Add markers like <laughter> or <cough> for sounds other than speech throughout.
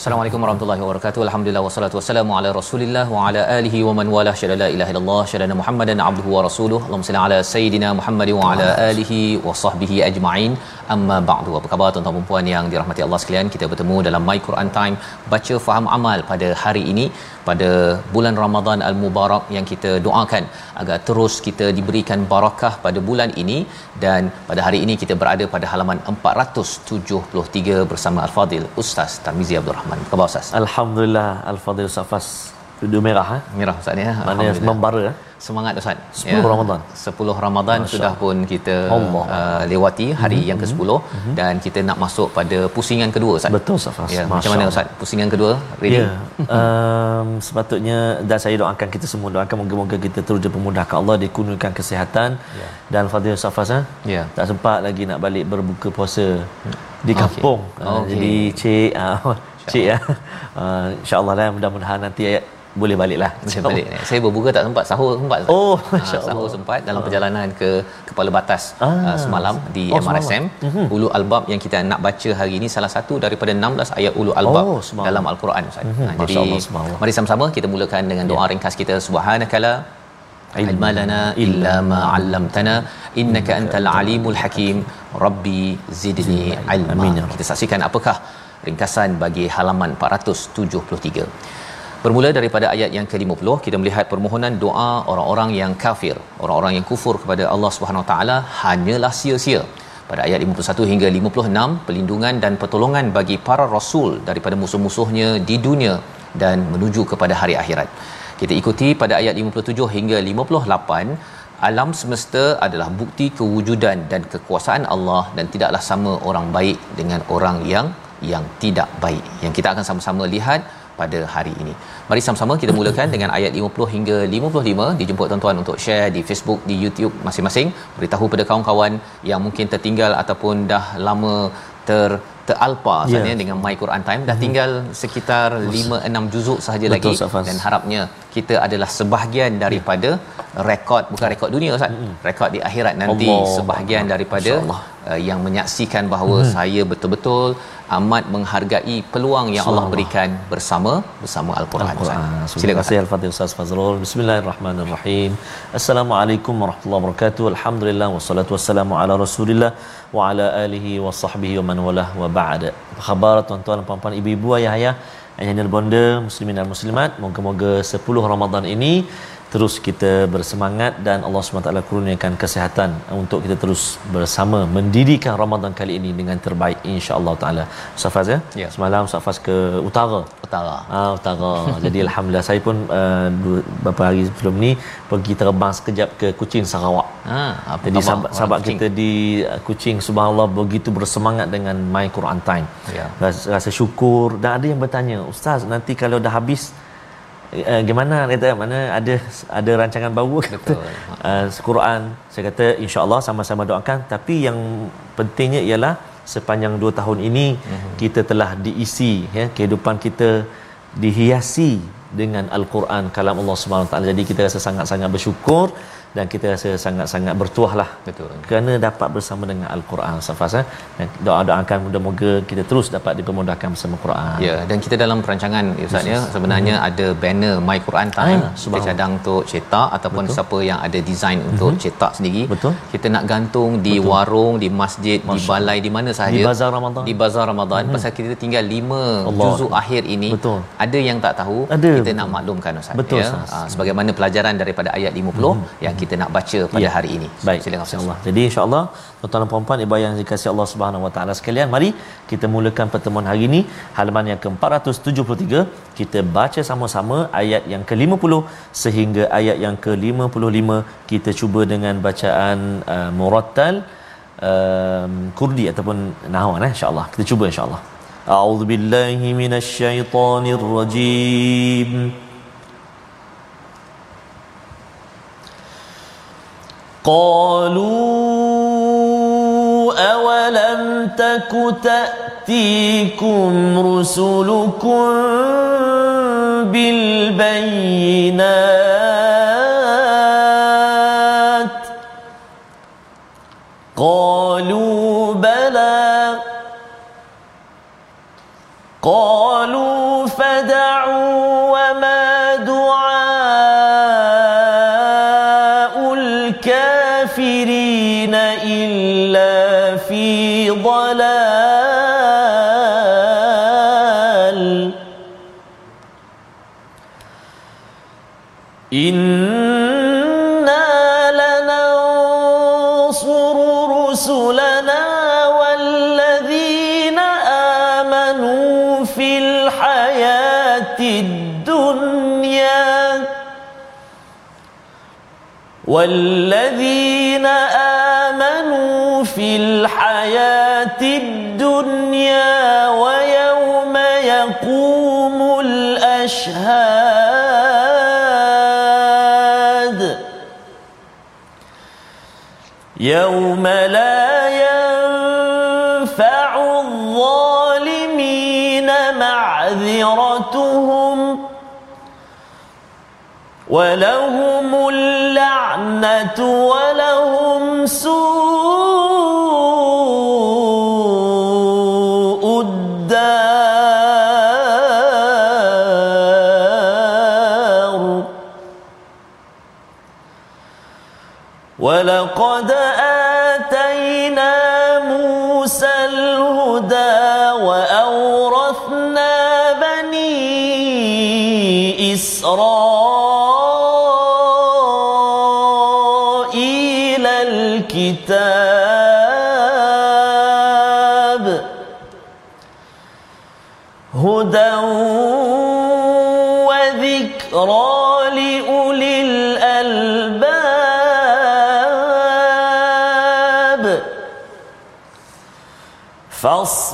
Assalamualaikum warahmatullahi wabarakatuh. Alhamdulillah wassalatu wassalamu ala Rasulillah wa ala alihi wa man wala syada la ilaha illallah syada Muhammadan abduhu wa rasuluh. Allahumma salli ala sayidina Muhammad wa ala alihi wa sahbihi ajma'in. Amma ba'du. Apa khabar tuan-tuan dan puan yang dirahmati Allah sekalian? Kita bertemu dalam My Quran Time baca faham amal pada hari ini pada bulan Ramadan al-Mubarak yang kita doakan agar terus kita diberikan barakah pada bulan ini dan pada hari ini kita berada pada halaman 473 bersama Al-Fadil Ustaz Tarmizi Abdul Rahman. Apa khabar Ustaz? Alhamdulillah Al-Fadhil Safas Duduk merah eh? Merah Ustaz ya. Mana Alhamdulillah. membara eh? Semangat Ustaz. 10 Ramadan. 10 Ramadan Masya sudah pun kita Allah. uh, lewati hari mm-hmm. yang ke-10 mm-hmm. dan kita nak masuk pada pusingan kedua Ustaz. Betul Safas Ya, macam mana Ustaz? Pusingan kedua ready? Ya, um, sepatutnya dan saya doakan kita semua doakan moga-moga kita terus dipermudahkan Allah dikurniakan kesihatan Ya. dan Fadil Safas eh? Ya. tak sempat lagi nak balik berbuka puasa di kampung. Ah, Okey. Jadi cik ah, <laughs> cik ya. Uh, InsyaAllah lah mudah-mudahan nanti boleh balik lah. Saya balik. Saya berbuka tak sempat, sahur sempat. Oh, Ah, Masya sahur sempat dalam perjalanan ke Kepala Batas Ah. uh, semalam di Oh, MRSM. semalam. Ulu Albab yang kita nak baca hari ini salah satu daripada 16 ayat Ulu Albab Oh, semalam. dalam Al-Quran Ustaz. Mhm. Ah, Masya jadi Allah, mari sama-sama kita mulakan dengan doa ringkas kita subhanakala ilma lana illa ma 'allamtana innaka antal alimul hakim rabbi zidni ilma ya kita saksikan apakah ringkasan bagi halaman 473 Bermula daripada ayat yang ke-50 kita melihat permohonan doa orang-orang yang kafir, orang-orang yang kufur kepada Allah Subhanahu Wa Taala hanyalah sia-sia. Pada ayat 51 hingga 56 perlindungan dan pertolongan bagi para rasul daripada musuh-musuhnya di dunia dan menuju kepada hari akhirat. Kita ikuti pada ayat 57 hingga 58 alam semesta adalah bukti kewujudan dan kekuasaan Allah dan tidaklah sama orang baik dengan orang yang yang tidak baik. Yang kita akan sama-sama lihat pada hari ini. Mari sama-sama kita mulakan <coughs> dengan ayat 50 hingga 55. Dijemput tuan-tuan untuk share di Facebook, di YouTube masing-masing. Beritahu pada kawan-kawan yang mungkin tertinggal ataupun dah lama ter teralpa Ya. sebenarnya dengan My Quran Time dah tinggal sekitar 5 6 juzuk sahaja Betul, lagi Safas. dan harapnya kita adalah sebahagian daripada rekod bukan rekod dunia Ustaz rekod di akhirat nanti Allah. sebahagian daripada Allah. Uh, yang menyaksikan bahawa saya betul-betul amat menghargai peluang yang Allah berikan bersama bersama Al-Quran, Al-Quran. Terima Silakan kasih Ustaz. Al-Fatihah Ustaz Fazrul. Bismillahirrahmanirrahim. Assalamualaikum warahmatullahi wabarakatuh. Alhamdulillah wassalatu wassalamu ala Rasulillah wa ala alihi wa sahbihi wa man walah wa ba'd. Apa khabar tuan-tuan dan puan-puan, ibu-ibu, ayah-ayah, ayah bonda, muslimin dan muslimat. Moga-moga 10 Ramadan ini terus kita bersemangat dan Allah SWT kurniakan kesihatan untuk kita terus bersama mendirikan Ramadan kali ini dengan terbaik insya-Allah taala. Ustaz Faz ya? Ya. Semalam Ustaz Faz ke utara. Utara. Ah, utara. Jadi alhamdulillah saya pun uh, beberapa hari sebelum ni pergi terbang sekejap ke Kuching Sarawak. Ha, apa Jadi sahabat, sahabat Kuching? kita di uh, Kuching subhanallah begitu bersemangat dengan My Quran Time. Ya. Rasa, rasa syukur dan ada yang bertanya, "Ustaz, nanti kalau dah habis Uh, gimana? Kata mana ada ada rancangan baru? Kata uh, Quran. Saya kata insyaallah sama-sama doakan. Tapi yang pentingnya ialah sepanjang 2 tahun ini mm-hmm. kita telah diisi ya kehidupan kita dihiasi dengan al-Quran kalam Allah Subhanahu taala. Jadi kita rasa sangat-sangat bersyukur dan kita rasa sangat-sangat bertuahlah Betul. kerana dapat bersama dengan al-Quran Safas eh dan doa-doakan moga-moga kita terus dapat dipermudahkan bersama Quran Ya, dan kita dalam perancangan ya, Ustaz ya, sebenarnya hmm. ada banner My Quran Time, Ah, kita cadang untuk cetak ataupun Betul. siapa yang ada design untuk cetak sendiri. Betul. Kita nak gantung di Betul. warung, di masjid, di balai, di mana sahaja. Di bazar Ramadan. Di bazar Ramadan. Hmm. Pasal kita tinggal 5 Allah. juzuk akhir ini. Betul. Ada yang tak tahu, Ada, kita nak maklumkan Ustaz Betul, ya. Ustaz. Ah, sebagaimana pelajaran daripada ayat 50 yang kita nak baca pada Ya. hari ini. Baik, Silakan Ustaz. insya-Allah. Jadi insya-Allah tuan-tuan dan puan-puan ibu yang dikasihi Allah Subhanahu Wa Taala sekalian, mari kita mulakan pertemuan hari ini halaman yang ke-473. Kita baca sama-sama ayat yang ke-50 sehingga ayat yang ke-55. Kita cuba dengan bacaan uh, murattal um, kurdi ataupun nahwan eh insya-Allah. Kita cuba insya-Allah. A'udzu billahi minasyaitonir rajim. قالوا أولم تك تأتيكم رسلكم بالبينات والذين آمنوا في الحياة الدنيا ويوم يقوم الأشهاد يوم لا ينفع الظالمين معذرتهم ولهم اللعنة ولهم سوء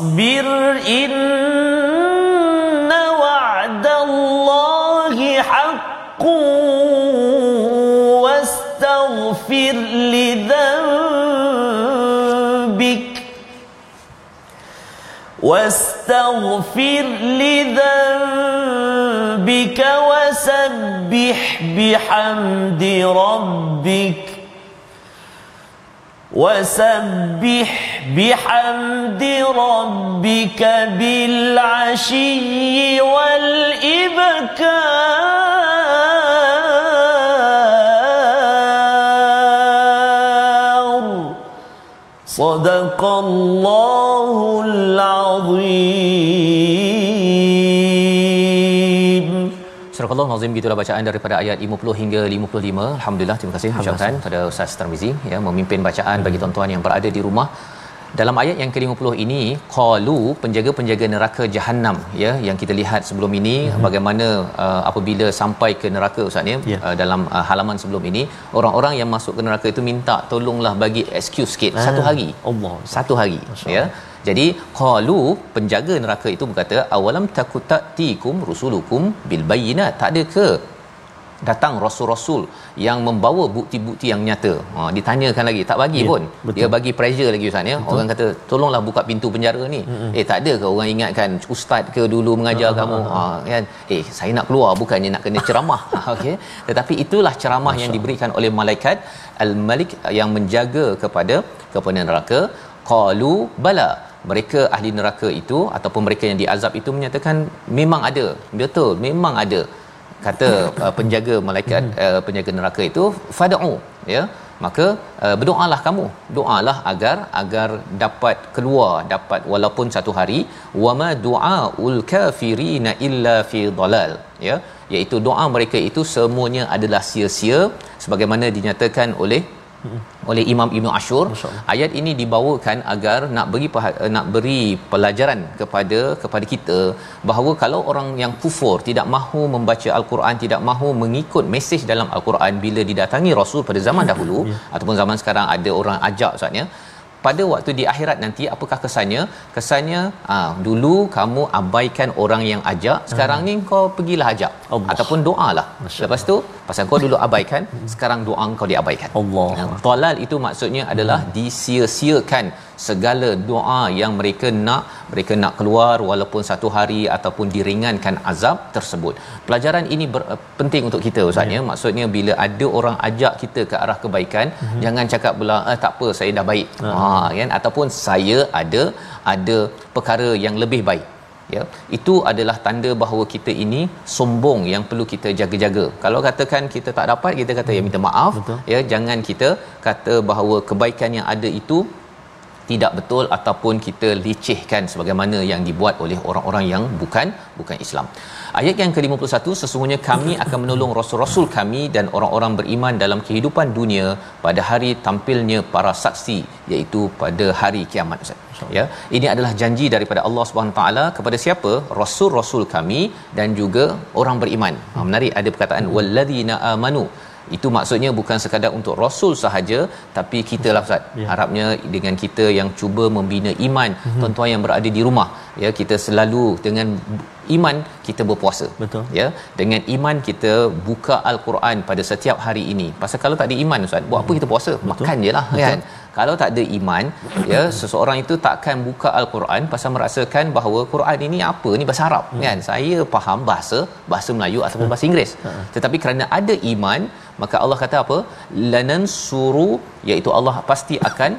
فاصبر إن وعد الله حق واستغفر لذنبك. واستغفر لذنبك وسبح بحمد ربك. وسبح بحمد ربك بالعشي والإبكار صدق الله العظيم Surah Allah Nazim gitulah bacaan daripada ayat 50 hingga 55. Alhamdulillah terima kasih ucapkan pada Ustaz Tarmizi ya memimpin bacaan bagi tuan-tuan yang berada di rumah. Dalam ayat yang ke-50 ini qalu penjaga-penjaga neraka jahanam ya yang kita lihat sebelum ini mm-hmm. bagaimana uh, apabila sampai ke neraka ustaz ya Ya. uh, dalam uh, halaman sebelum ini orang-orang yang masuk ke neraka itu minta tolonglah bagi excuse sikit satu Ah, hari Allah. satu hari ya jadi qalu penjaga neraka itu berkata awalam takutatikum rusulukum bil bayyinat tak ada ke datang rasul-rasul yang membawa bukti-bukti yang nyata. Ha ditanyakan lagi, tak bagi Ya, pun. betul. Dia bagi pressure lagi ustaz ya. Orang kata tolonglah buka pintu penjara ni. Mm-hmm. Eh tak ada ke orang ingatkan ustaz ke dulu mengajar kamu? Ha kan. Eh saya nak keluar bukannya nak kena ceramah. <laughs> Okey. Tetapi itulah ceramah yang diberikan oleh malaikat al-Malik yang menjaga kepada kepada neraka. Qalu bala mereka ahli neraka itu ataupun mereka yang diazab itu menyatakan memang ada betul memang ada kata uh, penjaga malaikat uh, penjaga neraka itu fad'u ya. Maka uh, berdoalah kamu. Doalah agar agar dapat keluar dapat walaupun satu hari. Wama du'aul kafirina illa fi dalal ya. Iaitu doa mereka itu semuanya adalah sia-sia sebagaimana dinyatakan oleh oleh Imam Ibnu Ashur. Ayat ini dibawakan agar nak beri paha- nak beri pelajaran kepada kepada kita bahawa kalau orang yang kufur tidak mahu membaca al-Quran tidak mahu mengikut mesej dalam al-Quran bila didatangi rasul pada zaman dahulu ataupun zaman sekarang ada orang ajak ustaznya pada waktu di akhirat nanti apakah kesannya? Kesannya ah dulu kamu abaikan orang yang ajak sekarang ni kau pergilah ajak. Allah. ataupun doalah. Lepas tu pasal kau dulu abaikan sekarang doa kau diabaikan. Allah. Ya, Tolal itu maksudnya adalah disia-siakan segala doa yang mereka nak mereka nak keluar walaupun satu hari ataupun diringankan azab tersebut. Pelajaran ini ber, uh, penting untuk kita ustaz ya. Maksudnya bila ada orang ajak kita ke arah kebaikan, Mhm. jangan cakap pula eh, tak apa saya dah baik. Ha kan ataupun saya ada ada perkara yang lebih baik. Ya, itu adalah tanda bahawa kita ini sombong yang perlu kita jaga-jaga. Kalau katakan kita tak dapat, kita kata ya minta maaf. Betul. Ya, jangan kita kata bahawa kebaikan yang ada itu tidak betul ataupun kita lecehkan sebagaimana yang dibuat oleh orang-orang yang bukan bukan Islam. Ayat yang ke-51 sesungguhnya kami akan menolong rasul-rasul kami dan orang-orang beriman dalam kehidupan dunia pada hari tampilnya para saksi iaitu pada hari kiamat Ustaz. Ya, ini adalah janji daripada Allah Subhanahu taala kepada siapa? Rasul-rasul kami dan juga orang beriman. Ha, menarik ada perkataan walladzina amanu itu maksudnya bukan sekadar untuk rasul sahaja tapi kita lah ustaz. Ya. harapnya dengan kita yang cuba membina iman tuan-tuan yang berada di rumah ya kita selalu dengan iman kita berpuasa. Betul. ya dengan iman kita buka al-Quran pada setiap hari ini. Pasal kalau tak ada iman ustaz buat apa kita puasa? Makan je lah kan kalau tak ada iman ya seseorang itu takkan buka al-Quran pasal merasakan bahawa Quran ini apa? Ni bahasa Arab kan? Saya faham bahasa bahasa Melayu ataupun bahasa Inggeris. Tetapi kerana ada iman maka Allah kata apa? Lanansuru iaitu Allah pasti akan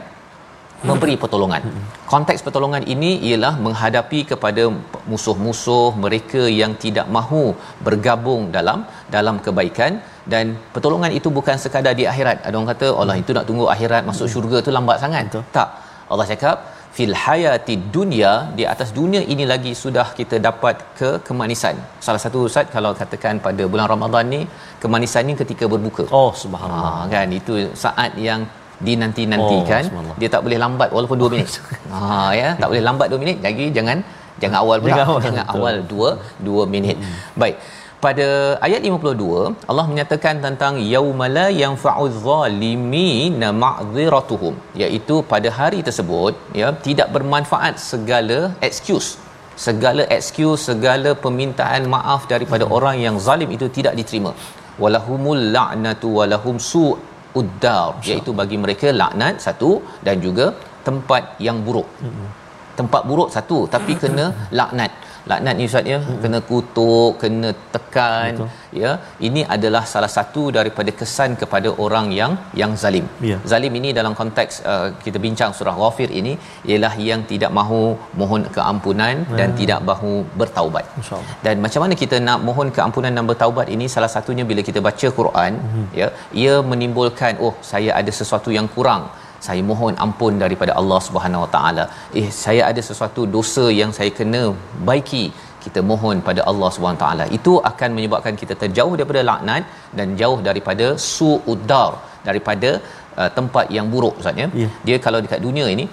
memberi pertolongan. Konteks pertolongan ini ialah menghadapi kepada musuh-musuh mereka yang tidak mahu bergabung dalam dalam kebaikan dan pertolongan itu bukan sekadar di akhirat. Ada orang kata Allah itu nak tunggu akhirat masuk syurga tu lambat sangat. Betul. Tak. Allah cakap fil hayati dunia di atas dunia ini lagi sudah kita dapat ke kemanisan. Salah satu ustaz kalau katakan pada bulan Ramadan ni kemanisan ni ketika berbuka. Oh subhanallah. Ha kan itu saat yang dinanti-nantikan Oh, dia tak boleh lambat walaupun 2 minit. ha <laughs> ya tak boleh lambat 2 minit lagi jangan jangan awal pula Jangan awal, jangan betul. awal 2 2 minit. Baik. Pada ayat 52 Allah menyatakan tentang yaumala yanfa'u zalimina ma'dhiratuhum iaitu pada hari tersebut ya tidak bermanfaat segala excuse. Segala excuse segala permintaan maaf daripada orang yang zalim itu tidak diterima. Walahumul la'natu walahum su'uddar iaitu bagi mereka laknat satu dan juga tempat yang buruk. Tempat buruk satu tapi kena laknat laknat ni ustaz ya? Kena kutuk kena tekan Betul. ya? Ini adalah salah satu daripada kesan kepada orang yang yang zalim. Ya. zalim ini dalam konteks uh, kita bincang surah ghafir ini ialah yang tidak mahu mohon keampunan dan tidak mahu bertaubat. Insya-Allah. dan macam mana kita nak mohon keampunan dan bertaubat ini? Salah satunya bila kita baca Quran Mhm. ya? Ia menimbulkan oh saya ada sesuatu yang kurang saya mohon ampun daripada Allah Subhanahu Wa Taala. Eh saya ada sesuatu dosa yang saya kena baiki. Kita mohon pada Allah Subhanahu Wa Taala. Itu akan menyebabkan kita terjauh daripada laknat dan jauh daripada su'udar daripada uh, tempat yang buruk ustaz ya. Ya. dia kalau dekat dunia ini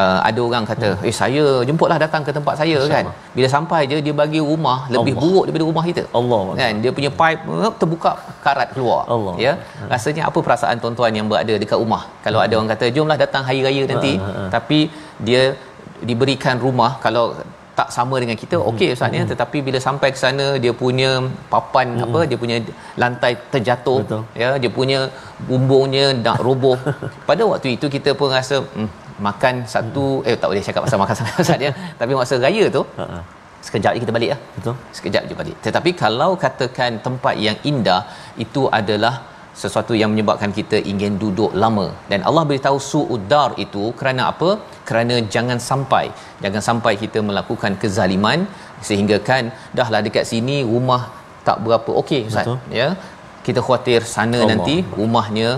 Uh, ada orang kata eh saya jemputlah datang ke tempat saya kan. Bila sampai je dia bagi rumah lebih Allah. buruk daripada rumah kita. Allah kan? Dia punya pipe eh, terbuka karat keluar. Allah. ya? Rasanya apa perasaan tuan-tuan yang berada dekat rumah? Kalau ada orang kata jomlah datang hari raya nanti Ha, ha, ha. tapi dia diberikan rumah kalau tak sama dengan kita okey ustaz ya. Tetapi bila sampai ke sana dia punya papan hmm. apa dia punya lantai terjatuh Betul. ya. Dia punya bumbungnya nak roboh. <laughs> Pada waktu itu kita pun rasa hmm, makan satu hmm. eh tak boleh cakap pasal makan sangat ustaz ya tapi masa raya tu sekejap je kita balik lah Betul. sekejap je balik tetapi kalau katakan tempat yang indah itu adalah sesuatu yang menyebabkan kita ingin duduk lama dan Allah beritahu suudar itu kerana apa kerana jangan sampai jangan sampai kita melakukan kezaliman sehingga kan dahlah dekat sini rumah tak berapa okey ustaz Betul. ya kita khuatir sana Allah. nanti rumahnya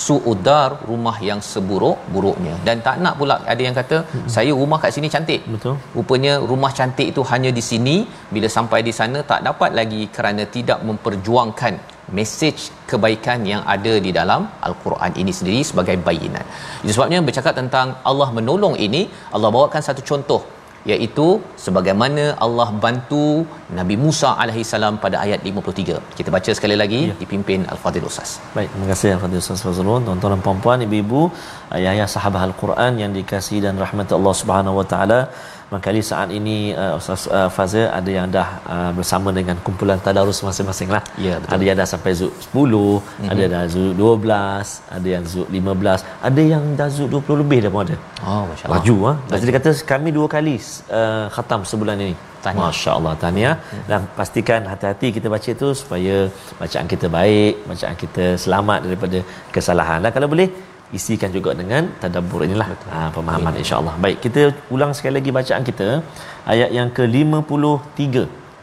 suudar rumah yang seburuk-buruknya dan tak nak pula ada yang kata hmm. saya rumah kat sini cantik Betul. rupanya rumah cantik itu hanya di sini bila sampai di sana tak dapat lagi kerana tidak memperjuangkan mesej kebaikan yang ada di dalam al-Quran ini sendiri sebagai bayinan. Itu sebabnya bercakap tentang Allah menolong ini, Allah bawakan satu contoh iaitu sebagaimana Allah bantu Nabi Musa alaihi salam pada ayat 53. Kita baca sekali lagi ya. dipimpin Al-Fadhil Ustaz. Baik, terima kasih Al-Fadhil Ustaz Fazrul, tuan-tuan dan puan-puan, ibu-ibu, ayah-ayah sahabat Al-Quran yang dikasihi dan rahmat Allah Subhanahu Wa Taala. Mangkali saat ini uh, Ustaz uh, Fazil ada yang dah uh, bersama dengan kumpulan tadarus masing-masing lah. Ya, betul. Ada yang dah sampai zuk 10, mm-hmm. ada dah zuk 12, ada yang zuk 15, ada yang dah zuk 20 lebih dah pun ada. Oh, masya-Allah. Laju ah. Jadi dia kata kami dua kali uh, khatam sebulan ini. Tahniah. Masya-Allah tahniah dan pastikan hati-hati kita baca itu supaya bacaan kita baik, bacaan kita selamat daripada kesalahan. Dan kalau boleh isikan juga dengan tadabbur inilah ha, pemahaman insya-Allah. Baik, kita ulang sekali lagi bacaan kita ayat yang ke-53.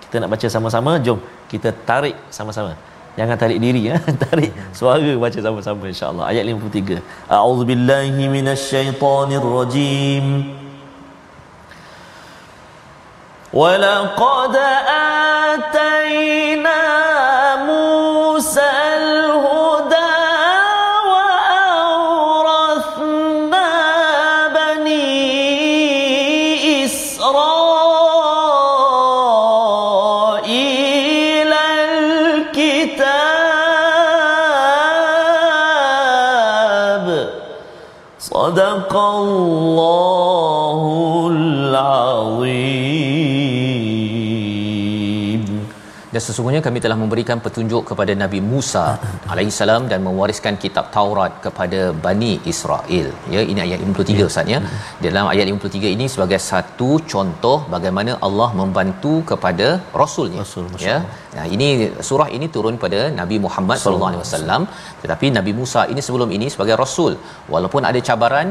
Kita nak baca sama-sama. Jom kita tarik sama-sama. Jangan tarik diri ya. <laughs> Tarik suara baca sama-sama insya-Allah. Ayat 53. A'udzubillahi minasyaitonirrajim. ولقد آتينا Dan sesungguhnya kami telah memberikan petunjuk kepada Nabi Musa alaihissalam dan mewariskan kitab Taurat kepada Bani Israel. Ya, ini ayat 53 Ustaz ya. Dalam ayat 53 ini sebagai satu contoh bagaimana Allah membantu kepada rasulnya. Rasul, ya. Nah, ini surah ini turun pada Nabi Muhammad sallallahu alaihi wasallam tetapi Nabi Musa ini sebelum ini sebagai rasul. Walaupun ada cabaran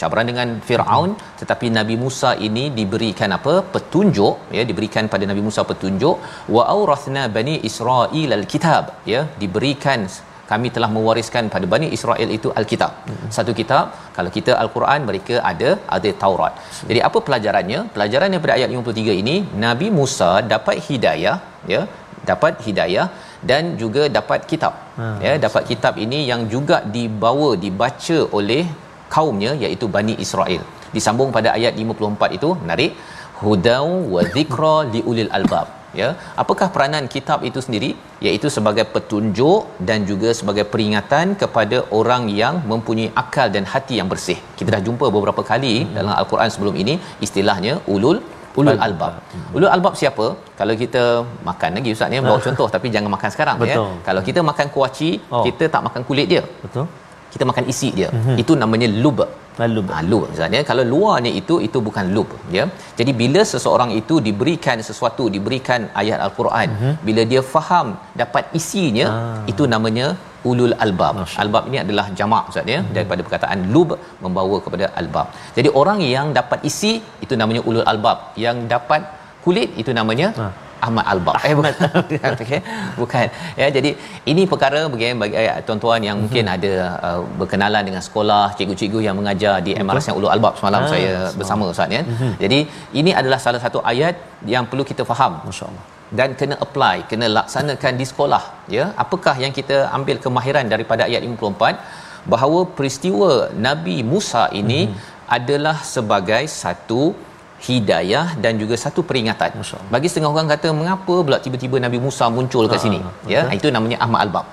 cabaran dengan Firaun tetapi Nabi Musa ini diberikan apa petunjuk ya diberikan pada Nabi Musa petunjuk wa aurathna bani Israil alkitab ya diberikan kami telah mewariskan pada Bani Israel itu Alkitab. Satu kitab, kalau kita Al-Quran mereka ada ada Taurat. Jadi apa pelajarannya? Pelajaran daripada ayat 53 ini, Nabi Musa dapat hidayah, ya, dapat hidayah dan juga dapat kitab. Hmm. Ya, dapat kitab ini yang juga dibawa dibaca oleh kaumnya iaitu Bani Israel. Disambung pada ayat 54 itu menarik hudau wa dhikra liulil albab ya apakah peranan kitab itu sendiri iaitu sebagai petunjuk dan juga sebagai peringatan kepada orang yang mempunyai akal dan hati yang bersih kita dah jumpa beberapa kali hmm. dalam al-Quran sebelum ini istilahnya ulul ulul albab. Ulul albab siapa? Kalau kita makan lagi ustaz ni bawa <laughs> contoh tapi jangan makan sekarang ya. Betul. Kalau kita makan kuaci, Oh. kita tak makan kulit dia. Betul? Kita makan isi dia. Itu namanya lub. Lalu Ha, lub misalnya kalau luarnya itu itu bukan lub ya. Jadi bila seseorang itu diberikan sesuatu diberikan ayat al-Quran Mhm. bila dia faham dapat isinya Ah. itu namanya ulul albab. Masya Albab ini adalah jamak ustaz ya daripada perkataan lub membawa kepada albab. Jadi orang yang dapat isi itu namanya ulul albab. Yang dapat kulit itu namanya Ah. Ahmad Albab. Eh bukan. <laughs> Okey. Bukan. Ya jadi ini perkara bagi bagi eh, tuan-tuan yang mungkin ada uh, berkenalan dengan sekolah, cikgu-cikgu yang mengajar di MRS yang Ulul Albab semalam Ah, saya semalam. bersama Ustaz ya. Jadi ini adalah salah satu ayat yang perlu kita faham masya-Allah. dan kena apply, kena laksanakan di sekolah ya. Apakah yang kita ambil kemahiran daripada ayat 54 bahawa peristiwa Nabi Musa ini adalah sebagai satu hidayah dan juga satu peringatan. Bagi setengah orang kata mengapa pula tiba-tiba Nabi Musa muncul kat sini? Ya, itu namanya Ahmad Albab.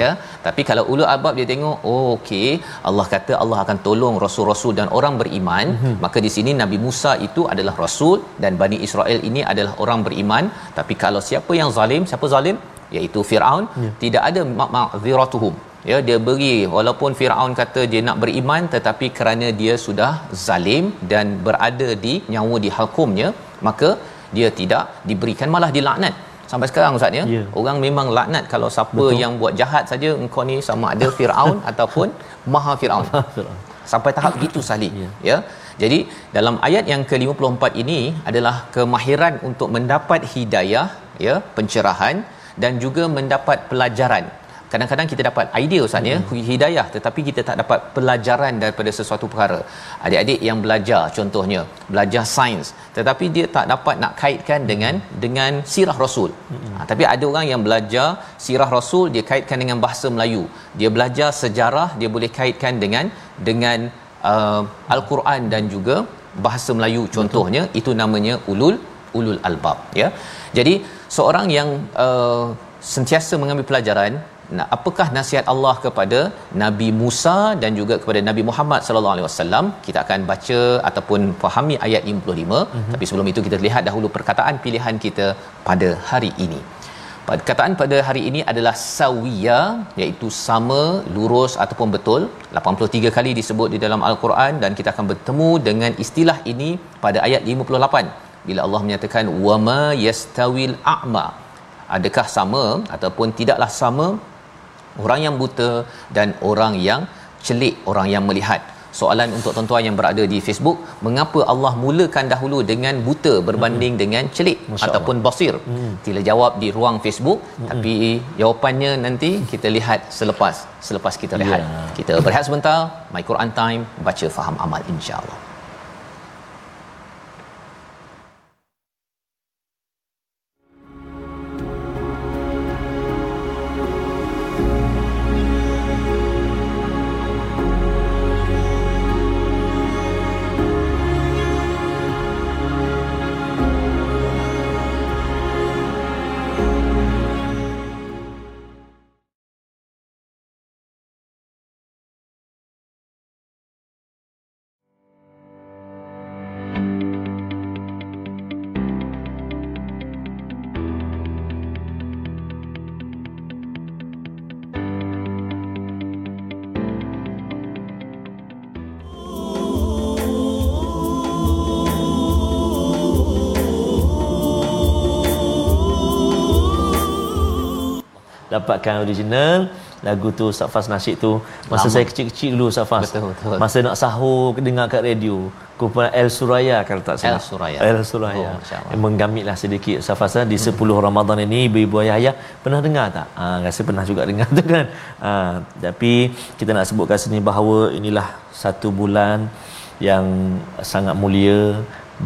Ya. Tapi kalau ulul albab dia tengok, oh okey, Allah kata Allah akan tolong rasul-rasul dan orang beriman, mm-hmm. maka di sini Nabi Musa itu adalah rasul dan Bani Israel ini adalah orang beriman, tapi kalau siapa yang zalim, siapa zalim? iaitu Firaun ya. tidak ada ma'ziratuhum ya dia beri. Walaupun Firaun kata dia nak beriman tetapi kerana dia sudah zalim dan berada di nyawa di hukumnya maka dia tidak diberikan malah dilaknat. Sampai sekarang ustaz ya? Yeah. orang memang laknat kalau siapa Betul. yang buat jahat saja engkau ni sama ada Firaun <laughs> ataupun maha Firaun. Sampai tahap begitu salih yeah. ya. Jadi dalam ayat yang ke-54 ini adalah kemahiran untuk mendapat hidayah ya pencerahan dan juga mendapat pelajaran kadang-kadang kita dapat idea ustaz ya hmm. hidayah tetapi kita tak dapat pelajaran daripada sesuatu perkara adik-adik yang belajar contohnya belajar sains tetapi dia tak dapat nak kaitkan dengan dengan sirah rasul hmm. ha, tapi ada orang yang belajar sirah rasul dia kaitkan dengan bahasa Melayu dia belajar sejarah dia boleh kaitkan dengan dengan uh, al-Quran dan juga bahasa Melayu contohnya Betul. itu namanya ulul ulul albab ya jadi seorang yang uh, sentiasa mengambil pelajaran Nah, apakah nasihat Allah kepada Nabi Musa dan juga kepada Nabi Muhammad sallallahu alaihi wasallam? Kita akan baca ataupun fahami ayat 55. Mm-hmm. Tapi sebelum itu kita lihat dahulu perkataan pilihan kita pada hari ini. Perkataan pada hari ini adalah sawiya iaitu sama, lurus ataupun betul. 83 kali disebut di dalam al-Quran dan kita akan bertemu dengan istilah ini pada ayat 58 bila Allah menyatakan wama yastawil a'ma. Adakah sama ataupun tidaklah sama orang yang buta dan orang yang celik orang yang melihat soalan untuk tuan-tuan yang berada di Facebook mengapa Allah mulakan dahulu dengan buta berbanding hmm. dengan celik Masya ataupun Allah. basir hmm. sila jawab di ruang Facebook hmm. tapi jawapannya nanti kita lihat selepas selepas kita lihat yeah. kita berehat sebentar my Quran time baca faham amal insya-Allah dapatkan original. Lagu tu Safas Nasyid tu masa Lama. saya kecil-kecil dulu Safas betul, betul. masa nak sahur dengar kat radio kumpulan El Suraya kalau tak salah. El Suraya. El Suraya. Oh, menggamit lah sedikit Safas di 10 hmm. Ramadan ini ibu-ibu ayah-ayah pernah dengar tak? Ha, rasa pernah juga dengar <laughs> tu kan? Ha, tapi kita nak sebutkan sini bahawa inilah satu bulan yang sangat mulia.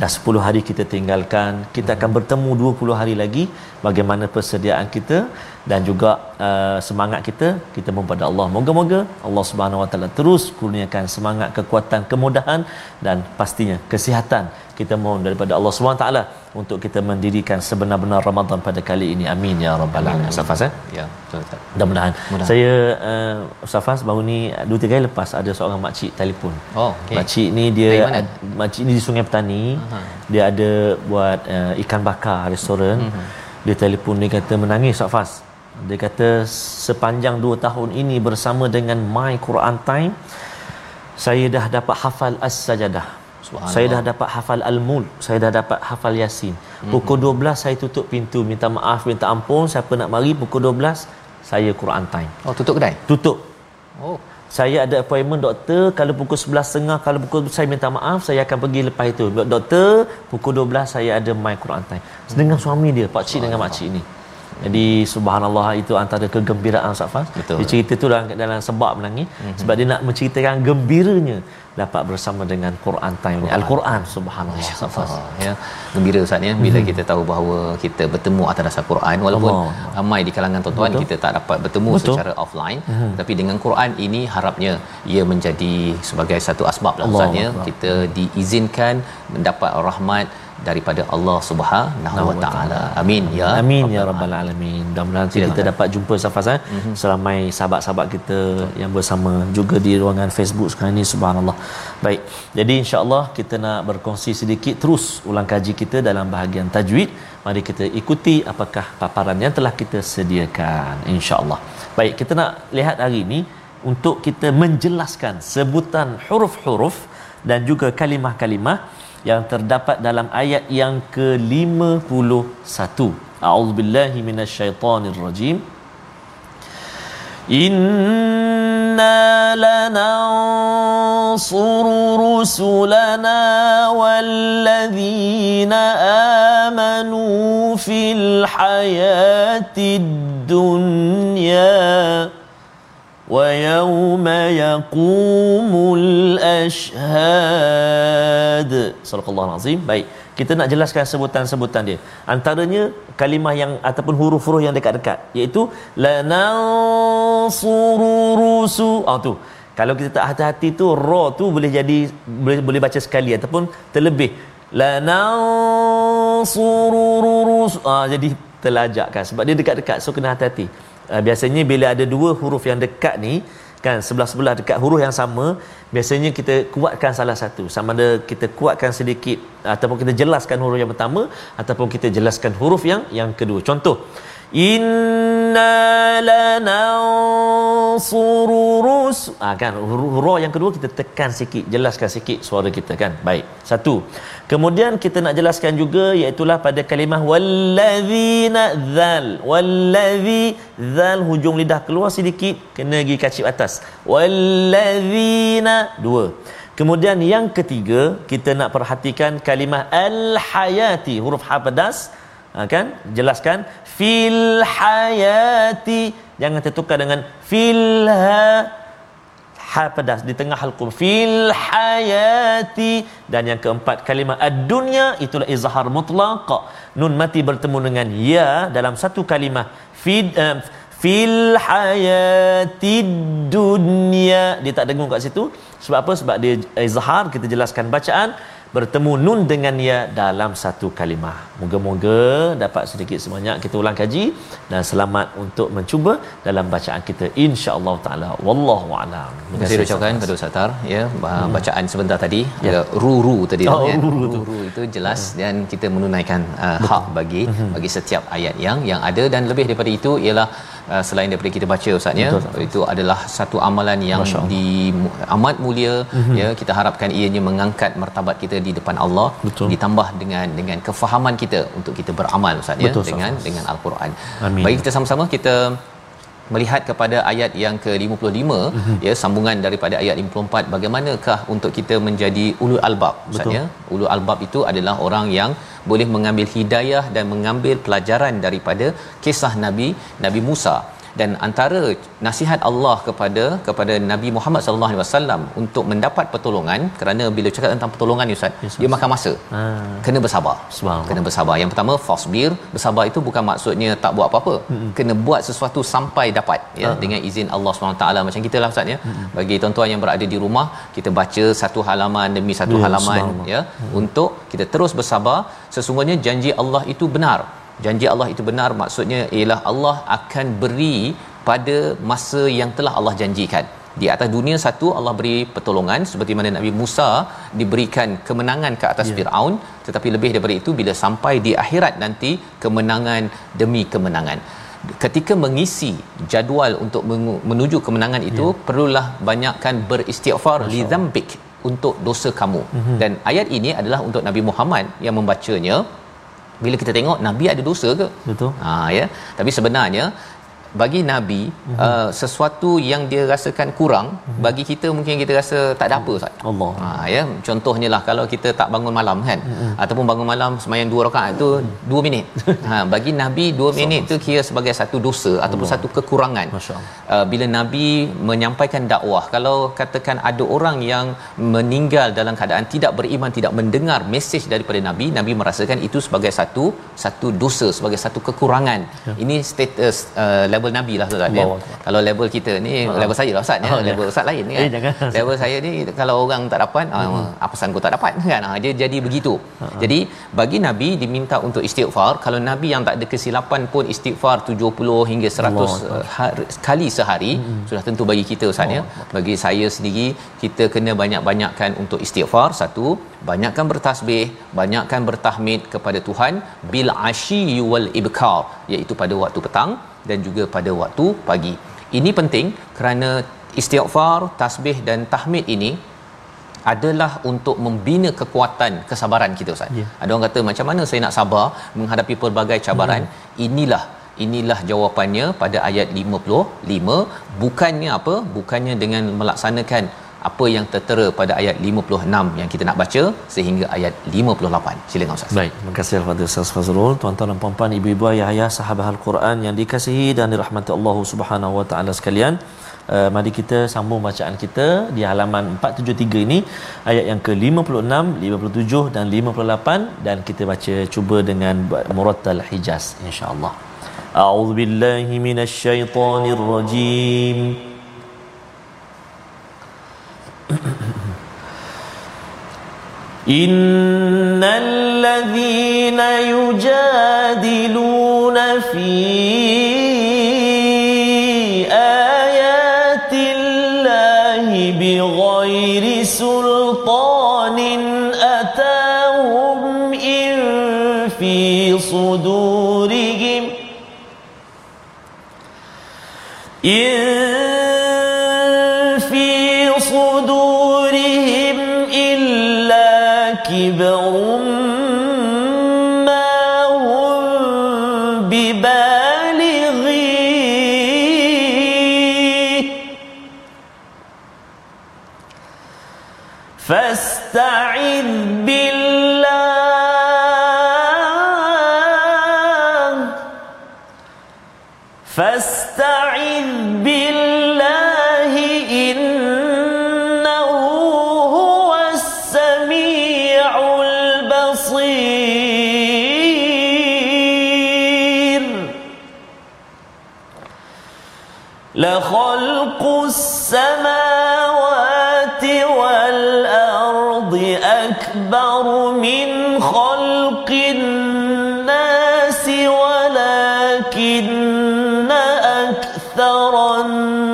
Dah 10 hari kita tinggalkan. Kita akan bertemu 20 hari lagi bagaimana persediaan kita dan juga uh, semangat kita kita mohon pada Allah. Moga-moga Allah Subhanahu Wa Taala terus kurniakan semangat kekuatan kemudahan dan pastinya kesihatan kita mohon daripada Allah Subhanahu Wa Taala untuk kita mendirikan sebenar-benar Ramadan pada kali ini. Amin ya rabbal alamin. Safas eh? Ya betul mudah-mudahan. Saya uh, Safas baru ni dua tiga hari lepas ada seorang makcik telefon. Oh okey. Makcik ni dia makcik ni di Sungai Petani. Uh-huh. dia ada buat uh, ikan bakar restoran. Uh-huh. dia telefon dia kata menangis Safas dia kata sepanjang 2 tahun ini bersama dengan My Quran Time saya dah dapat hafal As-Sajadah. Saya dah dapat hafal Al-Mulk. Saya dah dapat hafal Yasin. Hmm. Pukul 12 saya tutup pintu minta maaf, minta ampun. Siapa nak mari pukul 12 saya Quran Time. Oh, tutup kedai? Tutup. Oh. Saya ada appointment doktor kalau pukul 11.30 kalau pukul saya minta maaf saya akan pergi lepas itu. Doktor pukul 12 saya ada My Quran Time. Dengan suami dia, pak cik dengan mak cik ni Jadi subhanallah itu antara kegembiraan Safas. Betul. Dia cerita tu dalam, dalam sebab menangis mm-hmm. sebab dia nak menceritakan gembiranya dapat bersama dengan Quran time ni. Al-Quran subhanallah Safas. ya gembira Ustaz ya bila hmm. kita tahu bahawa kita bertemu atas dasar Quran walaupun Allah. ramai di kalangan tuan-tuan kita tak dapat bertemu Betul. secara offline hmm. tapi dengan Quran ini harapnya ia menjadi sebagai satu asbab lah Ustaz ya kita diizinkan mendapat rahmat daripada Allah Subhanahu Wa Taala. Amin ya. Amin ya rabbal alamin. Mudah-mudahan kita dapat jumpa Safaz eh mm-hmm. seramai sahabat-sahabat kita yang bersama juga di ruangan Facebook sekarang ini subhanallah. Baik. Jadi insya-Allah kita nak berkongsi sedikit terus ulang kaji kita dalam bahagian tajwid. Mari kita ikuti apakah paparan yang telah kita sediakan insya-Allah. Baik, kita nak lihat hari ini untuk kita menjelaskan sebutan huruf-huruf dan juga kalimah-kalimah yang terdapat dalam ayat yang ke-51. A'udzubillahi minasyaitonirrajim. Inna lanansuru rusulana walladzina amanu fil hayatid dunya. ويوم يقوم الأشهاد صدق الله العظيم baik kita nak jelaskan sebutan-sebutan dia antaranya kalimah yang ataupun huruf-huruf yang dekat-dekat iaitu lanansuru rusu ah tu kalau kita tak hati-hati tu ra tu boleh jadi boleh boleh baca sekali ataupun terlebih lanansuru rusu ah jadi terlajak kan sebab dia dekat-dekat so kena hati-hati uh, biasanya bila ada dua huruf yang dekat ni kan sebelah-sebelah dekat huruf yang sama biasanya kita kuatkan salah satu. Sama ada kita kuatkan sedikit ataupun kita jelaskan huruf yang pertama ataupun kita jelaskan huruf yang yang kedua. Contoh inna lanansuru rus ah kan huruf yang kedua kita tekan sikit jelaskan sikit suara kita kan. Baik satu. Kemudian kita nak jelaskan juga iaitu pada kalimah wallazina zal. Wallazi zal hujung lidah keluar sedikit kena pergi kacip atas. Wallazina dua. Kemudian yang ketiga kita nak perhatikan kalimah al hayati huruf ha pedas ha, kan? Jelaskan fil hayati. Jangan tertukar dengan fil ha ha pedas di tengah halqum fil hayati. Dan yang keempat kalimah ad-dunya. Itulah izhar mutlaq. Nun mati bertemu dengan ya dalam satu kalimah. Fid uh, fil hayati dunya. Dia tak dengung kat situ. Sebab apa? Sebab dia izhar kita jelaskan bacaan bertemu nun dengan ya dalam satu kalimah. Moga-moga dapat sedikit sebanyak kita ulang kaji dan selamat untuk mencuba dalam bacaan kita insya-Allah taala. Wallahu a'lam. Terima kasih ucapkan kepada Ustaz Tar ya hmm. bacaan sebentar tadi ya. ru-ru tadi oh, ya. Ru-ru, ru-ru itu jelas hmm. dan kita menunaikan uh, hak bagi hmm. bagi setiap ayat yang yang ada dan lebih daripada itu ialah uh, selain daripada kita baca ustaz ya itu adalah satu amalan yang di amat mulia mm-hmm. ya kita harapkan ianya mengangkat martabat kita di depan Allah Betul. ditambah dengan dengan kefahaman kita untuk kita beramal ustaz ya dengan Betul. dengan al-Quran. Amin. Baik kita sama-sama kita melihat kepada ayat yang ke-55 mm-hmm. ya sambungan daripada ayat 54 bagaimanakah untuk kita menjadi ulul albab maksudnya ulul albab itu adalah orang yang boleh mengambil hidayah dan mengambil pelajaran daripada kisah Nabi Nabi Musa dan antara nasihat Allah kepada kepada Nabi Muhammad sallallahu alaihi wasallam untuk mendapat pertolongan kerana bila cakap tentang pertolongan ni ustaz yes, dia makan masa. Ha. Kena bersabar. Kena bersabar. Yang pertama fasbir, bersabar itu bukan maksudnya tak buat apa-apa. Hmm. Kena buat sesuatu sampai dapat ya ha. dengan izin Allah SWT macam kita lah ustaz ya. Hmm. Bagi tuan-tuan yang berada di rumah, kita baca satu halaman demi satu yes, halaman ya hmm. untuk kita terus bersabar. Sesungguhnya janji Allah itu benar janji Allah itu benar maksudnya ialah Allah akan beri pada masa yang telah Allah janjikan di atas dunia satu Allah beri pertolongan seperti mana Nabi Musa diberikan kemenangan ke atas yeah. Firaun tetapi lebih daripada itu bila sampai di akhirat nanti kemenangan demi kemenangan ketika mengisi jadual untuk menuju kemenangan itu yeah. perlulah banyakkan beristighfar li dzambik untuk dosa kamu mm-hmm. dan ayat ini adalah untuk Nabi Muhammad yang membacanya bila kita tengok nabi ada dosa ke? Betul. Ha ya. Tapi sebenarnya bagi nabi mm-hmm. uh, sesuatu yang dia rasakan kurang mm-hmm. bagi kita mungkin kita rasa tak ada apa Ustaz. Allah. Ha ya contohnya lah kalau kita tak bangun malam kan mm-hmm. ataupun bangun malam sembahyang dua rakaat tu 2 mm-hmm. minit. <laughs> ha bagi nabi 2 minit tu kira sebagai satu dosa ataupun Allah. satu kekurangan. Uh, bila nabi menyampaikan dakwah kalau katakan ada orang yang meninggal dalam keadaan tidak beriman tidak mendengar mesej daripada nabi nabi merasakan itu sebagai satu satu dosa sebagai satu kekurangan. Ya. Ini status uh, level nabi lah Ustaz ya. Kalau level kita ni uh level saya lah Ustaz ya. Oh, level Ustaz lain kan. Eh, jangan. Level saya ni kalau orang tak dapat hmm. uh, apa kau tak dapat <laughs> kan. Uh, dia jadi begitu. Uh-huh. Jadi bagi nabi diminta untuk istighfar kalau nabi yang tak ada kesilapan pun istighfar 70 hingga 100 uh, hari, kali sehari hmm. sudah tentu bagi kita Ustaz ya. Bagi saya sendiri kita kena banyak-banyakkan untuk istighfar satu banyakkan bertasbih banyakkan bertahmid kepada Tuhan bil ashi wal ibkar iaitu pada waktu petang dan juga pada waktu pagi. Ini penting kerana istighfar, tasbih dan tahmid ini adalah untuk membina kekuatan kesabaran kita Ustaz. Yeah. Ada orang kata macam mana saya nak sabar menghadapi pelbagai cabaran? Hmm. Inilah inilah jawapannya pada ayat 55 bukannya apa? Bukannya dengan melaksanakan apa yang tertera pada ayat 56 yang kita nak baca sehingga ayat 58. Silakan Ustaz. Baik, terima kasih kepada Ustaz Fazrul, tuan-tuan dan puan-puan, ibu-ibu, ayah-ayah, sahabat Al-Quran yang dikasihi dan dirahmati Allah Subhanahu wa taala sekalian. Uh, mari kita sambung bacaan kita di halaman 473 ini ayat yang ke-56, 57 dan 58 dan kita baca cuba dengan murattal hijaz insya-Allah. A'udzubillahi minasyaitonirrajim. rajim. إن الذين يجادلون في آيات الله بغير سلطان أتاهم إن في صدورهم إن السماوات والأرض أكبر من خلق الناس ولكن أكثر الناس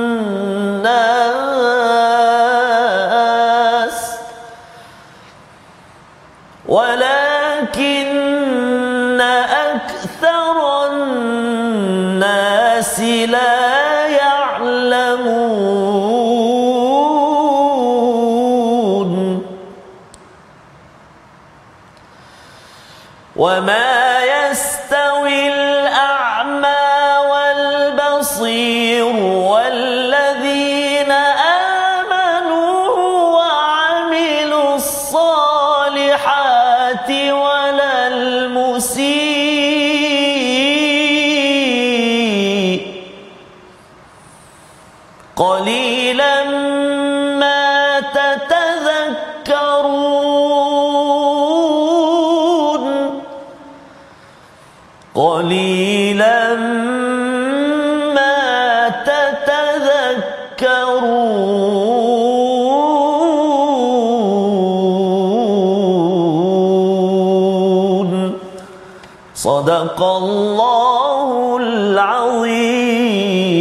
صدق الله العظيم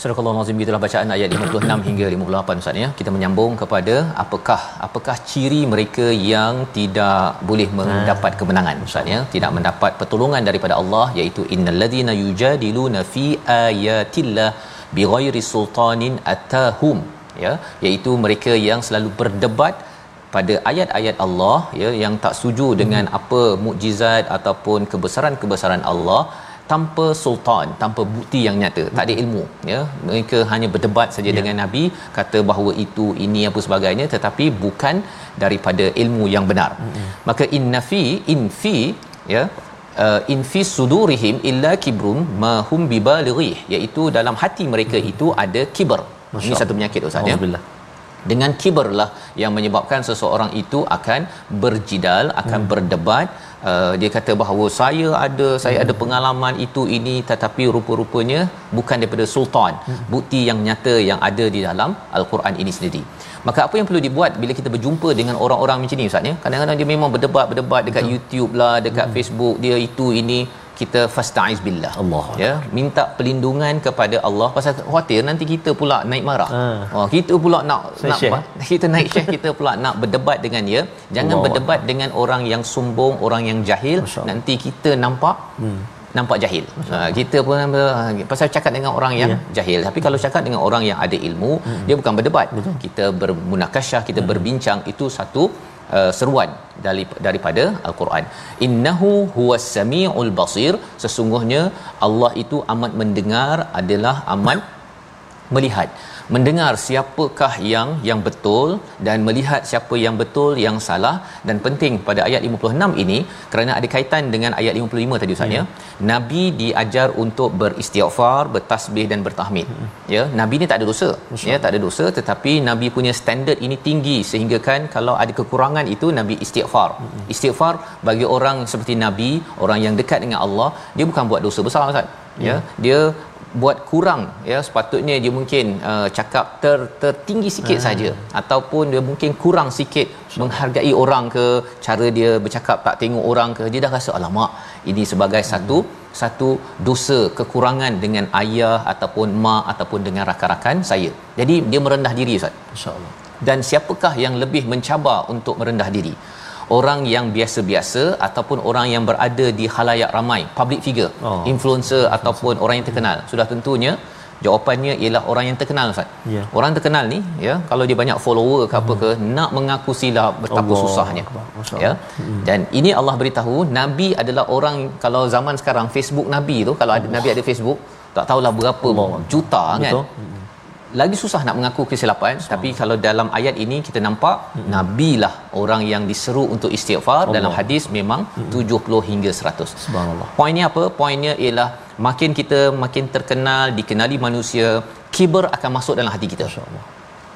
Surah Al-Nazim gitulah bacaan ayat 56 hingga 58 Ustaz ya. Kita menyambung kepada apakah apakah ciri mereka yang tidak boleh mendapat hmm. kemenangan Ustaz ya. Tidak mendapat pertolongan daripada Allah iaitu innalladzina yujadiluna fi ayatillah bighairi sultanin atahum ya iaitu mereka yang selalu berdebat pada ayat-ayat Allah ya yang tak setuju dengan hmm. apa mukjizat ataupun kebesaran-kebesaran Allah tanpa sultan tanpa bukti yang nyata tak ada ilmu ya mereka hanya berdebat saja ya. dengan nabi kata bahawa itu ini apa sebagainya tetapi bukan daripada ilmu yang benar hmm. maka innafi infi ya uh, infi sudurihim illa kibrun ma hum bibalighi iaitu dalam hati mereka hmm. itu ada kibar ini satu penyakit ustaz ya dengan kiberlah yang menyebabkan seseorang itu akan berjidal akan hmm. berdebat uh, dia kata bahawa saya ada saya hmm. ada pengalaman itu ini tetapi rupa-rupanya bukan daripada sultan hmm. bukti yang nyata yang ada di dalam al-Quran ini sendiri maka apa yang perlu dibuat bila kita berjumpa dengan orang-orang macam ni ustaz ya kadang-kadang dia memang berdebat berdebat dekat hmm. YouTube lah dekat hmm. Facebook dia itu ini kita fastaiz billah Allah ya minta perlindungan kepada Allah pasal khawatir nanti kita pula naik marah ha. oh kita pula nak Saya nak <laughs> kita naik syekh kita pula nak berdebat dengan dia jangan Allah berdebat Allah. dengan orang yang sombong orang yang jahil nanti kita nampak hmm nampak jahil. Ha, kita pun pasal cakap dengan orang yang yeah. jahil. Tapi kalau cakap dengan orang yang ada ilmu, hmm. dia bukan berdebat. Betul. Kita bermunakasyah, kita hmm. berbincang itu satu uh, seruan dari daripada al-Quran. Innahu huwas samiul basir. Sesungguhnya Allah itu amat mendengar adalah amat melihat mendengar siapakah yang yang betul dan melihat siapa yang betul yang salah dan penting pada ayat 56 ini kerana ada kaitan dengan ayat 55 tadi ustaz ya hmm. nabi diajar untuk beristighfar bertasbih dan bertahmid hmm. ya nabi ni tak ada dosa Masya. ya tak ada dosa tetapi nabi punya standard ini tinggi sehingga kan kalau ada kekurangan itu nabi istighfar hmm. istighfar bagi orang seperti nabi orang yang dekat dengan Allah dia bukan buat dosa besar ustaz ya hmm. dia buat kurang ya sepatutnya dia mungkin uh, cakap ter tertinggi sikit hmm. saja ataupun dia mungkin kurang sikit sure. menghargai orang ke cara dia bercakap tak tengok orang ke dia dah rasa alamak ini sebagai hmm. satu satu dosa kekurangan dengan ayah ataupun mak ataupun dengan rakan-rakan saya jadi dia merendah diri ustaz insyaallah dan siapakah yang lebih mencabar untuk merendah diri orang yang biasa-biasa ataupun orang yang berada di halayak ramai public figure oh. influencer ataupun orang yang terkenal sudah tentunya jawapannya ialah orang yang terkenal Ustaz. Yeah. Orang terkenal ni ya kalau dia banyak follower ke apa ke hmm. nak mengaku silap betapa Allah. susahnya. Ya. Hmm. Dan ini Allah beritahu nabi adalah orang kalau zaman sekarang Facebook nabi tu kalau ada nabi ada Facebook tak tahulah berapa Allah. juta kan? Betul. Lagi susah nak mengaku kesilapan so. tapi kalau dalam ayat ini kita nampak hmm. nabilah orang yang diseru untuk istighfar Allah. dalam hadis memang hmm. 70 hingga 100 subhanallah poinnya apa poinnya ialah makin kita makin terkenal dikenali manusia kibar akan masuk dalam hati kita insyaallah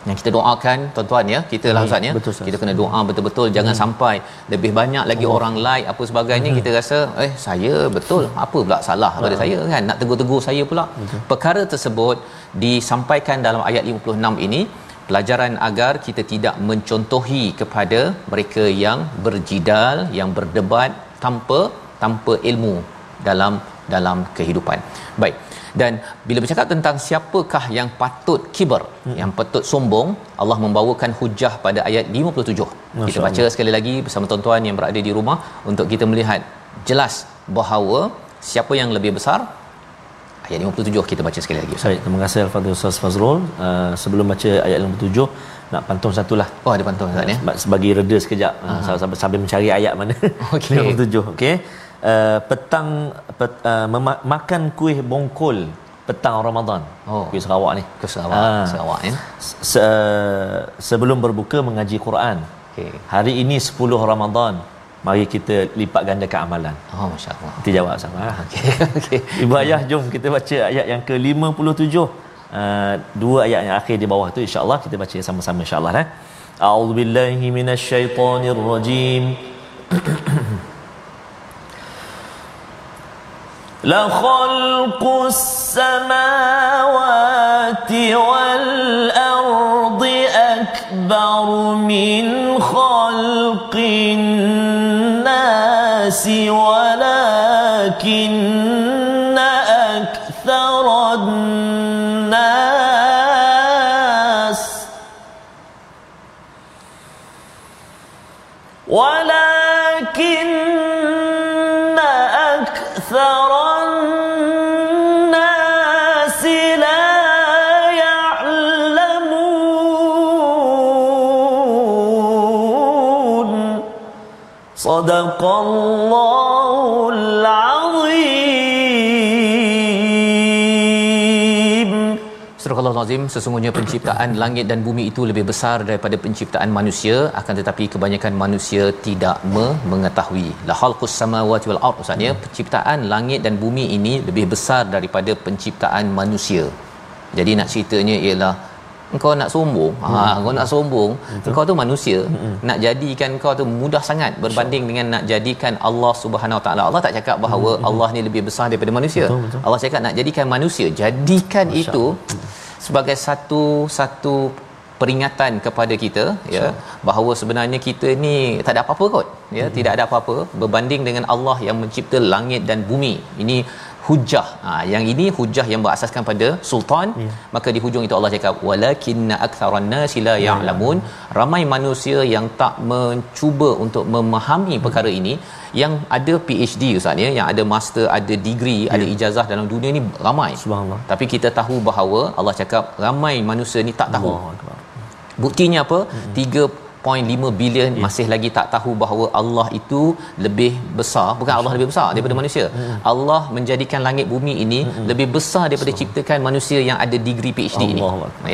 yang kita doakan tuan-tuan ya. Kita lah ustaz ya. Kita kena doa betul-betul. Jangan hmm. sampai lebih banyak lagi oh. orang like apa sebagainya. Hmm. kita rasa eh saya betul. Apa pula salah pada hmm. saya? Kan? Nak tegur-tegur saya pula. Betul. perkara tersebut disampaikan dalam ayat 56 ini pelajaran agar kita tidak mencontohi kepada mereka yang berjidal yang berdebat tanpa tanpa ilmu dalam dalam kehidupan. Baik dan bila bercakap tentang siapakah yang patut kibar hmm. yang patut sombong Allah membawakan hujah pada ayat 57 Masya kita baca Allah. sekali lagi bersama tuan-tuan yang berada di rumah untuk kita melihat jelas bahawa siapa yang lebih besar? Ayat 57 kita baca sekali lagi. Baik, terima kasih Al-Fadhil Ustaz Fazrul. Uh, sebelum baca ayat 57 nak pantun satulah oh ada pantun Ustaz ya? Sebagai reda sekejap. Uh, sambil, sambil mencari ayat mana. <laughs> Okey. <laughs> 57 okey uh, petang pet, uh, mema- makan kuih bongkol petang Ramadan. Oh, kuih Sarawak ni. Kuih Sarawak. Uh, Sarawak ya. Se- sebelum berbuka mengaji Quran. Okay. Hari ini 10 Ramadan. Mari kita lipat gandakan amalan. Oh, masya-Allah. Nanti jawab sama. Okey. <laughs> Okey. Ibu ayah jom kita baca ayat yang ke-57. Uh, dua ayat yang akhir di bawah tu insya-Allah kita baca sama-sama insya-Allah eh. A'udzubillahi minasyaitonirrajim. <clears throat> لخلق السماوات والأرض أكبر من خلق الناس ولكن Surah Al-Azim sesungguhnya penciptaan langit dan bumi itu lebih besar daripada penciptaan manusia akan tetapi kebanyakan manusia tidak me- mengetahui la khalqus samawati wal ard maksudnya penciptaan langit dan bumi ini lebih besar daripada penciptaan manusia jadi nak ceritanya ialah engkau nak sombong hmm. ha kau nak sombong Betul. engkau tu manusia hmm. nak jadikan kau tu mudah sangat berbanding dengan nak jadikan Allah Subhanahu Wa Taala Allah tak cakap bahawa hmm. Allah ni lebih besar daripada manusia Betul. Betul. Allah cakap nak jadikan manusia jadikan Masya itu sebagai satu satu peringatan kepada kita ya bahawa sebenarnya kita ni tak ada apa-apa kot ya hmm. tidak ada apa-apa berbanding dengan Allah yang mencipta langit dan bumi ini hujah. Ha, yang ini hujah yang berasaskan pada sultan. Ya. Maka di hujung itu Allah cakap walakinna aktharan nasi la ya'lamun. Ramai manusia yang tak mencuba untuk memahami perkara ini yang ada PhD ustaz ya, yang ada master, ada degree, ya. ada ijazah dalam dunia ni ramai. Subhanallah. Tapi kita tahu bahawa Allah cakap ramai manusia ni tak tahu. Buktinya apa? Hmm. 1.5 bilion yeah. masih lagi tak tahu bahawa Allah itu lebih besar bukan Allah lebih besar daripada mm. manusia mm. Allah menjadikan langit bumi ini mm. lebih besar daripada so. ciptakan manusia yang ada degree PhD Allah ini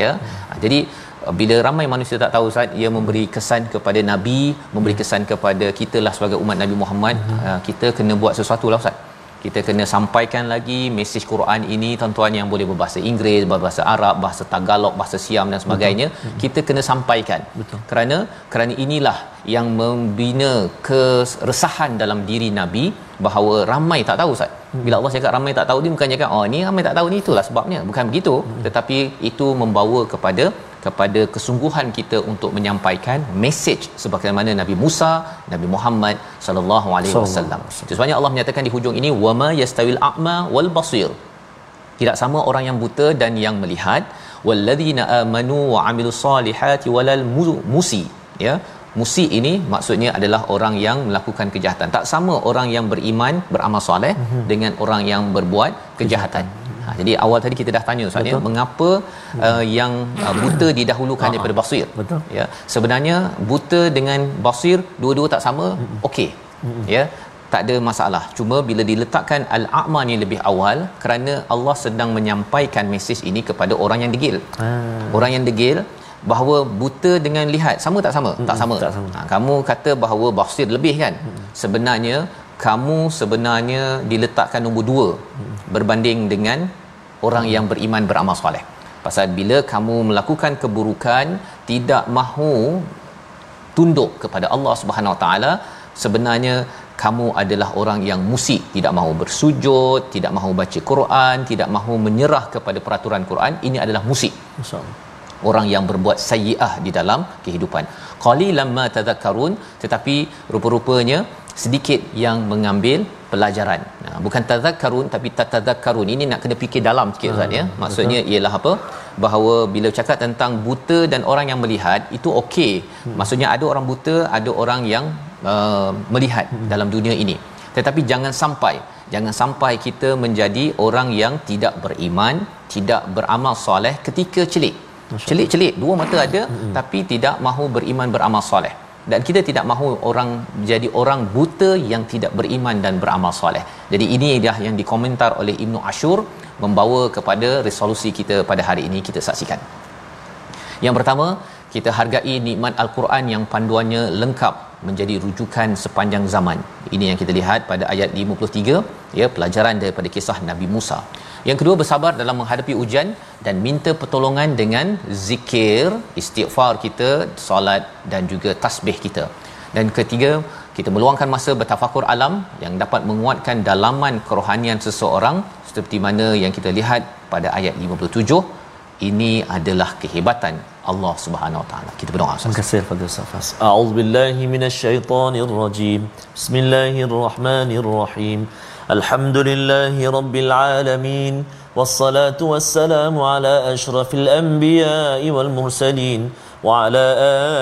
ya mm. jadi bila ramai manusia tak tahu Ustaz ia memberi kesan kepada nabi memberi kesan kepada kita lah sebagai umat Nabi Muhammad mm. kita kena buat sesuatu lah Ustaz kita kena sampaikan lagi mesej Quran ini tuan-tuan yang boleh berbahasa Inggeris, berbahasa Arab, bahasa Tagalog, bahasa Siam dan sebagainya, Betul. kita kena sampaikan. Betul. Kerana kerana inilah yang membina keresahan dalam diri Nabi bahawa ramai tak tahu Ustaz. Bila Allah cakap ramai tak tahu ni bukan cakap oh ni ramai tak tahu ni itulah sebabnya. Bukan begitu. Tetapi itu membawa kepada kepada kesungguhan kita untuk menyampaikan mesej sebagaimana Nabi Musa, Nabi Muhammad sallallahu alaihi wasallam. Sebabnya Allah menyatakan di hujung ini wama yastawil a'ma wal basir. Tidak sama orang yang buta dan yang melihat walladzina amanu wa amilus solihati walal musi ya musi ini maksudnya adalah orang yang melakukan kejahatan tak sama orang yang beriman beramal soleh mm-hmm. dengan orang yang berbuat kejahatan Ha, jadi awal tadi kita dah tanya Ustaz ya mengapa uh, yang uh, buta didahulukan daripada basir. Betul. Ya. Sebenarnya buta dengan basir dua-dua tak sama, okey. Ya. Tak ada masalah. Cuma bila diletakkan al-a'ma ni lebih awal kerana Allah sedang menyampaikan mesej ini kepada orang yang degil. Ha. Orang yang degil bahawa buta dengan lihat sama tak sama? Hmm, tak sama. Tak sama. Ha, kamu kata bahawa basir lebih kan? Hmm. Sebenarnya kamu sebenarnya diletakkan nombor dua berbanding dengan orang yang beriman beramal soleh. Pasal bila kamu melakukan keburukan tidak mahu tunduk kepada Allah Subhanahu Wa Taala sebenarnya kamu adalah orang yang musik tidak mahu bersujud tidak mahu baca Quran tidak mahu menyerah kepada peraturan Quran ini adalah musik orang yang berbuat sayyi'ah di dalam kehidupan. Qalilan ma tadhakkarun tetapi rupa-rupanya sedikit yang mengambil pelajaran. Nah, bukan tazakkarun tapi tatazakkarun. Ini nak kena fikir dalam sikit Ustaz ya. Ah, Maksudnya betul. ialah apa? Bahawa bila cakap tentang buta dan orang yang melihat itu okey. Hmm. Maksudnya ada orang buta, ada orang yang uh, melihat hmm. dalam dunia ini. Tetapi jangan sampai jangan sampai kita menjadi orang yang tidak beriman, tidak beramal soleh ketika celik. Celik-celik dua mata ada hmm. tapi tidak mahu beriman beramal soleh dan kita tidak mahu orang jadi orang buta yang tidak beriman dan beramal soleh. Jadi ini dah yang dikomentar oleh Ibnu Ashur membawa kepada resolusi kita pada hari ini kita saksikan. Yang pertama, kita hargai nikmat al-Quran yang panduannya lengkap menjadi rujukan sepanjang zaman. Ini yang kita lihat pada ayat 53 ya pelajaran daripada kisah Nabi Musa. Yang kedua bersabar dalam menghadapi ujian dan minta pertolongan dengan zikir, istighfar kita, solat dan juga tasbih kita. Dan ketiga, kita meluangkan masa bertafakur alam yang dapat menguatkan dalaman kerohanian seseorang seperti mana yang kita lihat pada ayat 57 ini adalah kehebatan Allah Subhanahu Wa Taala. Kita berdoa. Terima kasih Fadil Safas. A'udzubillahi minasyaitonirrajim. Bismillahirrahmanirrahim. الحمد لله رب العالمين والصلاة والسلام على أشرف الأنبياء والمرسلين وعلى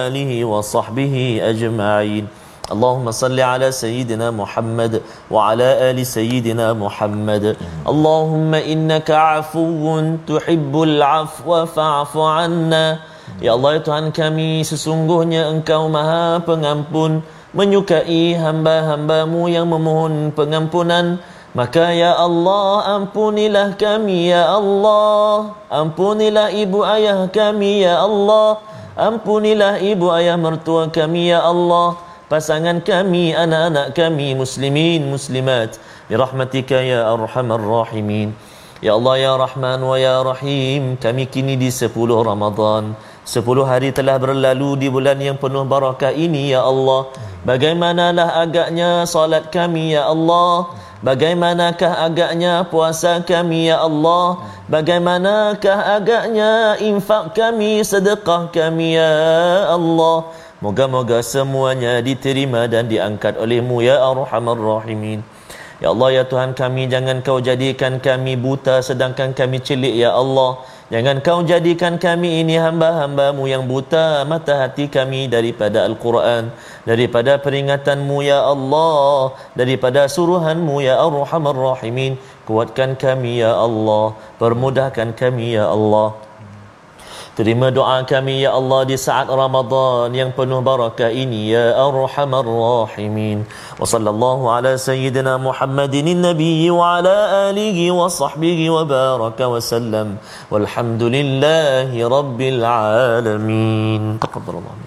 آله وصحبه أجمعين اللهم صل على سيدنا محمد وعلى آل سيدنا محمد اللهم إنك عفو تحب العفو فاعف عنا Ya Allah Tuhan kami sesungguhnya Engkau Maha Pengampun menyukai hamba-hambamu yang memohon pengampunan. Maka ya Allah ampunilah kami ya Allah. Ampunilah ibu ayah kami ya Allah. Ampunilah ibu ayah mertua kami ya Allah. Pasangan kami, anak-anak kami, muslimin, muslimat. Birahmatika ya arhamar rahimin. Ya Allah ya Rahman wa ya Rahim Kami kini di 10 Ramadan Sepuluh hari telah berlalu di bulan yang penuh barakah ini ya Allah. Bagaimanalah agaknya salat kami ya Allah? Bagaimanakah agaknya puasa kami ya Allah? Bagaimanakah agaknya infak kami sedekah kami ya Allah? Moga-moga semuanya diterima dan diangkat olehmu ya Arhamar Rahimin. Ya Allah ya Tuhan kami jangan kau jadikan kami buta sedangkan kami celik ya Allah Jangan kau jadikan kami ini hamba-hambamu yang buta mata hati kami daripada Al-Quran. Daripada peringatanmu ya Allah. Daripada suruhanmu ya Ar-Rahman Rahimin. Kuatkan kami ya Allah. Permudahkan kami ya Allah. Terima doa kami ya Allah di saat Ramadan yang penuh barakah ini ya Arhamar Rahimin. Wa sallallahu ala sayyidina Muhammadin nabiy wa ala alihi wa sahbihi wa baraka wa sallam. Walhamdulillahi rabbil alamin. Taqabbalallahu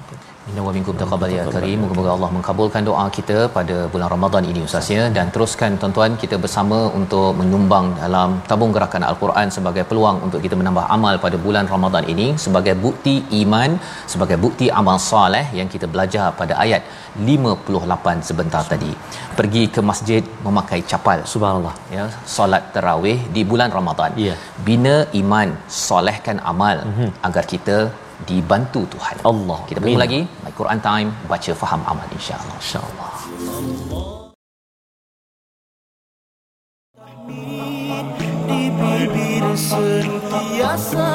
Inna wa minkum taqabbal ya karim. Moga-moga Allah mengabulkan doa kita pada bulan Ramadan ini Ustaz ya dan teruskan tuan-tuan kita bersama untuk menyumbang dalam tabung gerakan Al-Quran sebagai peluang untuk kita menambah amal pada bulan Ramadan ini sebagai bukti iman, sebagai bukti amal soleh yang kita belajar pada ayat 58 sebentar tadi. Pergi ke masjid memakai capal. Subhanallah. Ya, solat tarawih di bulan Ramadan. Ya. Bina iman, solehkan amal mm-hmm. agar kita dibantu Tuhan. Allah. Kita bertemu lagi My Quran Time baca faham amal insya-Allah. Insya-Allah. Di bibir sentiasa